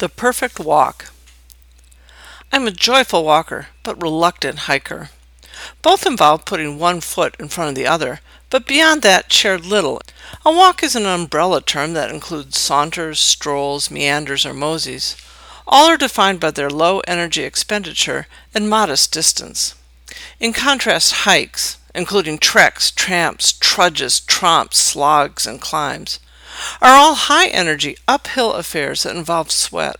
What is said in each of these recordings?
The Perfect Walk. I'm a joyful walker, but reluctant hiker. Both involve putting one foot in front of the other, but beyond that, shared little. A walk is an umbrella term that includes saunters, strolls, meanders, or moseys. All are defined by their low energy expenditure and modest distance. In contrast, hikes, including treks, tramps, trudges, tromps, slogs, and climbs, are all high energy uphill affairs that involve sweat.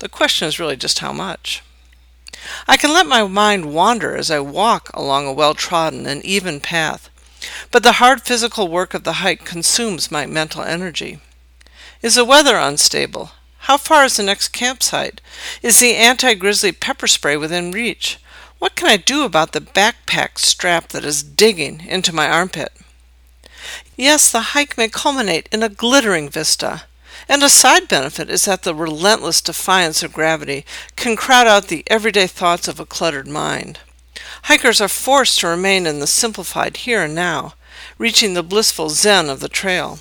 The question is really just how much. I can let my mind wander as I walk along a well trodden and even path, but the hard physical work of the hike consumes my mental energy. Is the weather unstable? How far is the next campsite? Is the anti grizzly pepper spray within reach? What can I do about the backpack strap that is digging into my armpit? Yes, the hike may culminate in a glittering vista, and a side benefit is that the relentless defiance of gravity can crowd out the everyday thoughts of a cluttered mind. Hikers are forced to remain in the simplified here and now, reaching the blissful zen of the trail.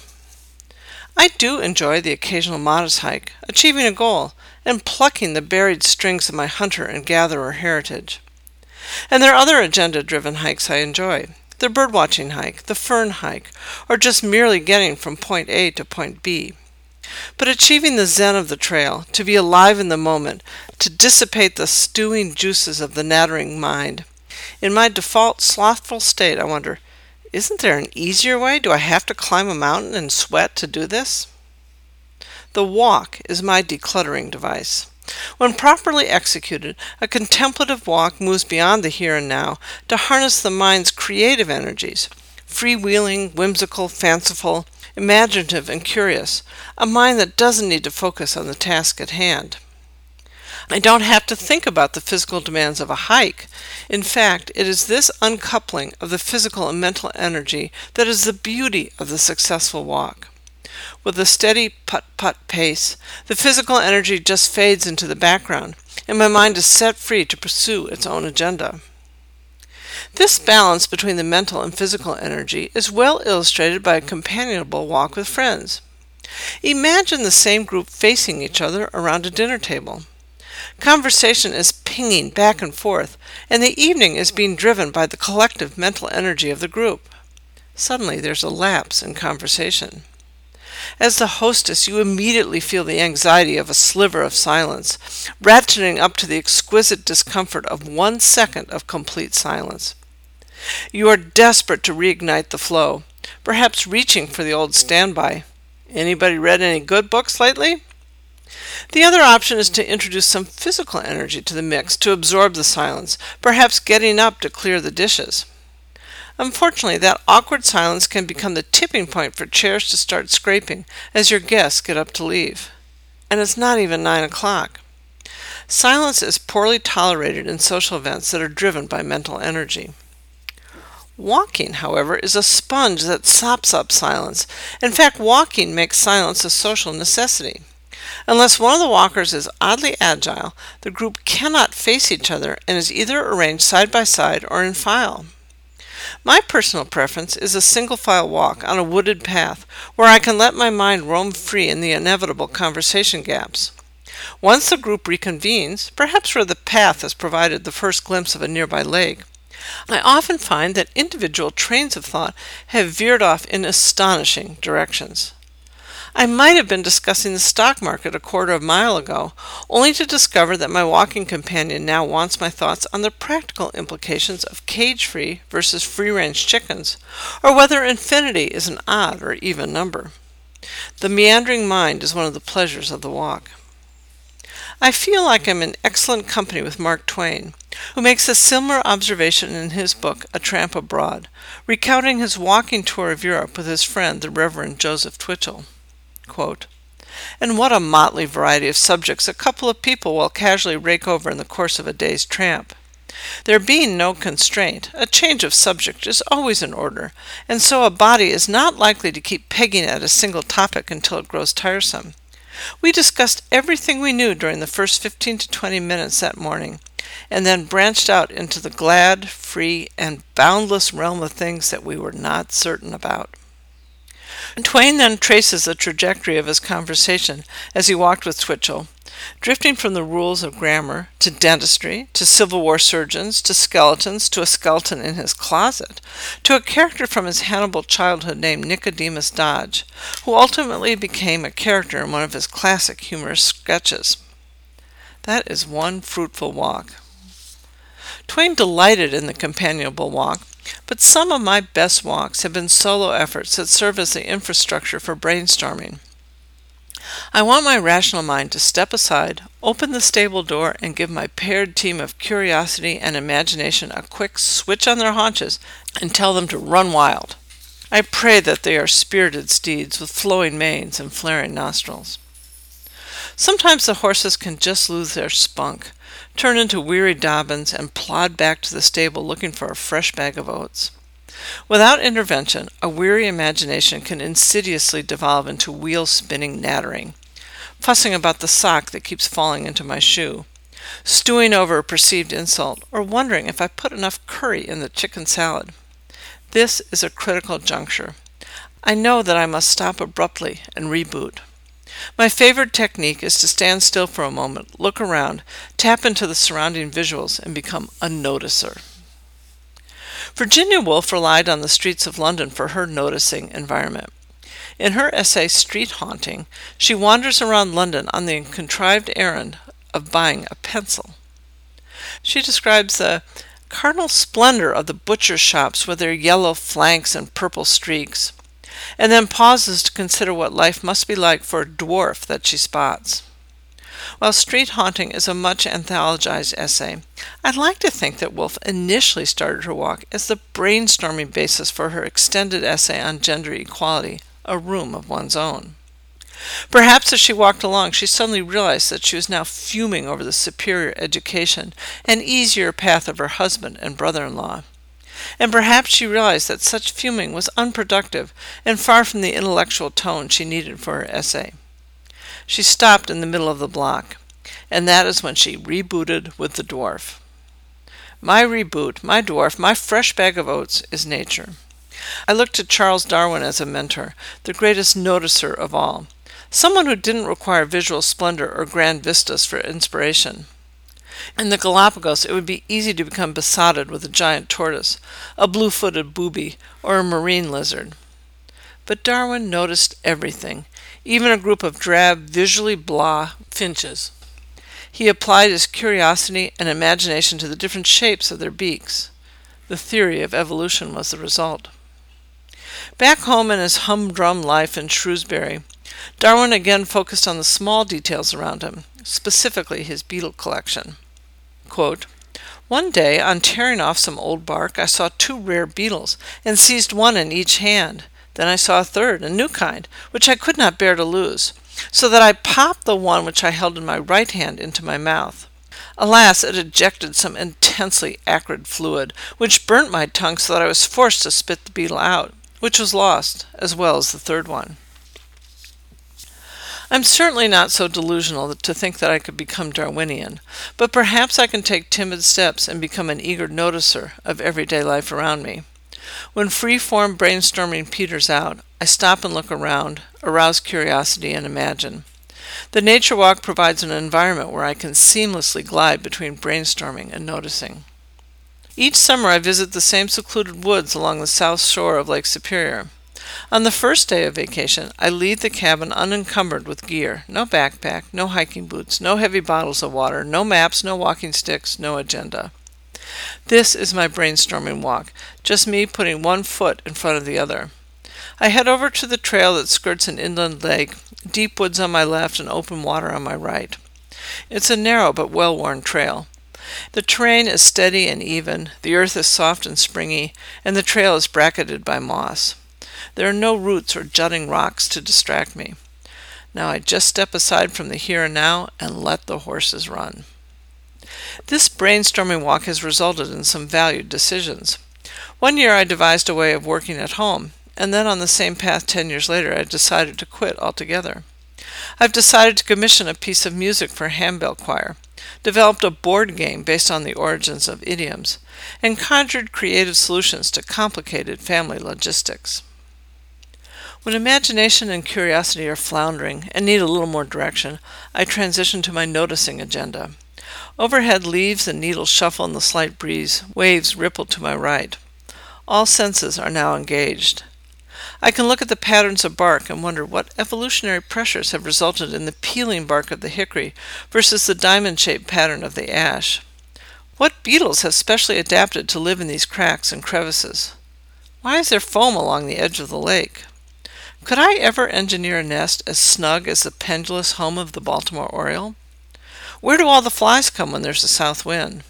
I do enjoy the occasional modest hike, achieving a goal, and plucking the buried strings of my hunter and gatherer heritage. And there are other agenda driven hikes I enjoy the birdwatching hike, the fern hike, or just merely getting from point A to point B. But achieving the zen of the trail, to be alive in the moment, to dissipate the stewing juices of the nattering mind. In my default slothful state, I wonder, isn't there an easier way? Do I have to climb a mountain and sweat to do this? The walk is my decluttering device. When properly executed, a contemplative walk moves beyond the here and now to harness the mind's creative energies freewheeling, whimsical, fanciful, imaginative, and curious, a mind that doesn't need to focus on the task at hand. I don't have to think about the physical demands of a hike. In fact, it is this uncoupling of the physical and mental energy that is the beauty of the successful walk. With a steady put put pace, the physical energy just fades into the background, and my mind is set free to pursue its own agenda. This balance between the mental and physical energy is well illustrated by a companionable walk with friends. Imagine the same group facing each other around a dinner table. Conversation is pinging back and forth, and the evening is being driven by the collective mental energy of the group. Suddenly there's a lapse in conversation. As the hostess, you immediately feel the anxiety of a sliver of silence, ratcheting up to the exquisite discomfort of one second of complete silence. You are desperate to reignite the flow, perhaps reaching for the old standby. Anybody read any good books lately? The other option is to introduce some physical energy to the mix to absorb the silence, perhaps getting up to clear the dishes. Unfortunately, that awkward silence can become the tipping point for chairs to start scraping as your guests get up to leave. And it's not even nine o'clock. Silence is poorly tolerated in social events that are driven by mental energy. Walking, however, is a sponge that sops up silence. In fact, walking makes silence a social necessity. Unless one of the walkers is oddly agile, the group cannot face each other and is either arranged side by side or in file. My personal preference is a single file walk on a wooded path where I can let my mind roam free in the inevitable conversation gaps. Once the group reconvenes, perhaps where the path has provided the first glimpse of a nearby lake, I often find that individual trains of thought have veered off in astonishing directions. I might have been discussing the stock market a quarter of a mile ago, only to discover that my walking companion now wants my thoughts on the practical implications of cage free versus free range chickens, or whether infinity is an odd or even number. The meandering mind is one of the pleasures of the walk. I feel like I'm in excellent company with Mark Twain, who makes a similar observation in his book A Tramp Abroad, recounting his walking tour of Europe with his friend the Reverend Joseph Twichell. Quote, and what a motley variety of subjects a couple of people will casually rake over in the course of a day's tramp. There being no constraint, a change of subject is always in order, and so a body is not likely to keep pegging at a single topic until it grows tiresome. We discussed everything we knew during the first fifteen to twenty minutes that morning, and then branched out into the glad, free, and boundless realm of things that we were not certain about. Twain then traces the trajectory of his conversation as he walked with Twichell, drifting from the rules of grammar to dentistry to Civil War surgeons to skeletons to a skeleton in his closet to a character from his Hannibal childhood named Nicodemus Dodge, who ultimately became a character in one of his classic humorous sketches. That is one fruitful walk. Twain delighted in the companionable walk, but some of my best walks have been solo efforts that serve as the infrastructure for brainstorming. I want my rational mind to step aside, open the stable door, and give my paired team of curiosity and imagination a quick switch on their haunches and tell them to run wild. I pray that they are spirited steeds with flowing manes and flaring nostrils. Sometimes the horses can just lose their spunk, turn into weary dobbins, and plod back to the stable looking for a fresh bag of oats. Without intervention, a weary imagination can insidiously devolve into wheel spinning nattering, fussing about the sock that keeps falling into my shoe, stewing over a perceived insult, or wondering if I put enough curry in the chicken salad. This is a critical juncture. I know that I must stop abruptly and reboot. My favorite technique is to stand still for a moment, look around, tap into the surrounding visuals, and become a noticer. Virginia Woolf relied on the streets of London for her noticing environment. In her essay Street Haunting, she wanders around London on the contrived errand of buying a pencil. She describes the carnal splendor of the butcher's shops with their yellow flanks and purple streaks, and then pauses to consider what life must be like for a dwarf that she spots. While Street Haunting is a much anthologized essay, I'd like to think that Woolf initially started her walk as the brainstorming basis for her extended essay on gender equality, A Room of One's Own. Perhaps as she walked along, she suddenly realized that she was now fuming over the superior education and easier path of her husband and brother in law. And perhaps she realized that such fuming was unproductive and far from the intellectual tone she needed for her essay. She stopped in the middle of the block, and that is when she rebooted with the dwarf. My reboot, my dwarf, my fresh bag of oats is nature. I looked to Charles Darwin as a mentor, the greatest noticer of all, someone who didn't require visual splendor or grand vistas for inspiration. In the Galapagos, it would be easy to become besotted with a giant tortoise, a blue footed booby, or a marine lizard. But Darwin noticed everything, even a group of drab, visually blah finches. He applied his curiosity and imagination to the different shapes of their beaks. The theory of evolution was the result. Back home in his humdrum life in Shrewsbury, Darwin again focused on the small details around him, specifically his beetle collection. Quote, one day, on tearing off some old bark, I saw two rare beetles and seized one in each hand. Then I saw a third, a new kind, which I could not bear to lose, so that I popped the one which I held in my right hand into my mouth. Alas, it ejected some intensely acrid fluid, which burnt my tongue so that I was forced to spit the beetle out, which was lost, as well as the third one. I'm certainly not so delusional to think that I could become Darwinian, but perhaps I can take timid steps and become an eager noticer of everyday life around me. When free-form brainstorming peters out, I stop and look around, arouse curiosity, and imagine. The Nature Walk provides an environment where I can seamlessly glide between brainstorming and noticing. Each summer I visit the same secluded woods along the south shore of Lake Superior. On the first day of vacation, I leave the cabin unencumbered with gear no backpack, no hiking boots, no heavy bottles of water, no maps, no walking sticks, no agenda. This is my brainstorming walk, just me putting one foot in front of the other. I head over to the trail that skirts an inland lake, deep woods on my left and open water on my right. It's a narrow but well worn trail. The terrain is steady and even, the earth is soft and springy, and the trail is bracketed by moss. There are no roots or jutting rocks to distract me. Now I just step aside from the here and now and let the horses run. This brainstorming walk has resulted in some valued decisions. One year I devised a way of working at home, and then on the same path ten years later I decided to quit altogether. I've decided to commission a piece of music for handbell choir, developed a board game based on the origins of idioms, and conjured creative solutions to complicated family logistics. When imagination and curiosity are floundering and need a little more direction, I transition to my noticing agenda. Overhead, leaves and needles shuffle in the slight breeze, waves ripple to my right. All senses are now engaged. I can look at the patterns of bark and wonder what evolutionary pressures have resulted in the peeling bark of the hickory versus the diamond shaped pattern of the ash. What beetles have specially adapted to live in these cracks and crevices? Why is there foam along the edge of the lake? Could I ever engineer a nest as snug as the pendulous home of the Baltimore Oriole? Where do all the flies come when there's a south wind?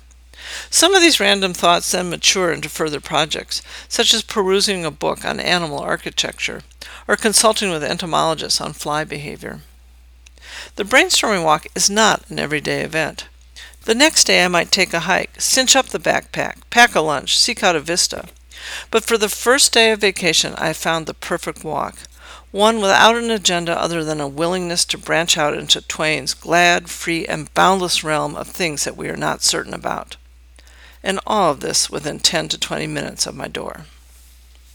Some of these random thoughts then mature into further projects, such as perusing a book on animal architecture or consulting with entomologists on fly behavior. The brainstorming walk is not an everyday event. The next day I might take a hike, cinch up the backpack, pack a lunch, seek out a vista. But for the first day of vacation, I found the perfect walk one without an agenda other than a willingness to branch out into Twain's glad, free, and boundless realm of things that we are not certain about. And all of this within 10 to 20 minutes of my door.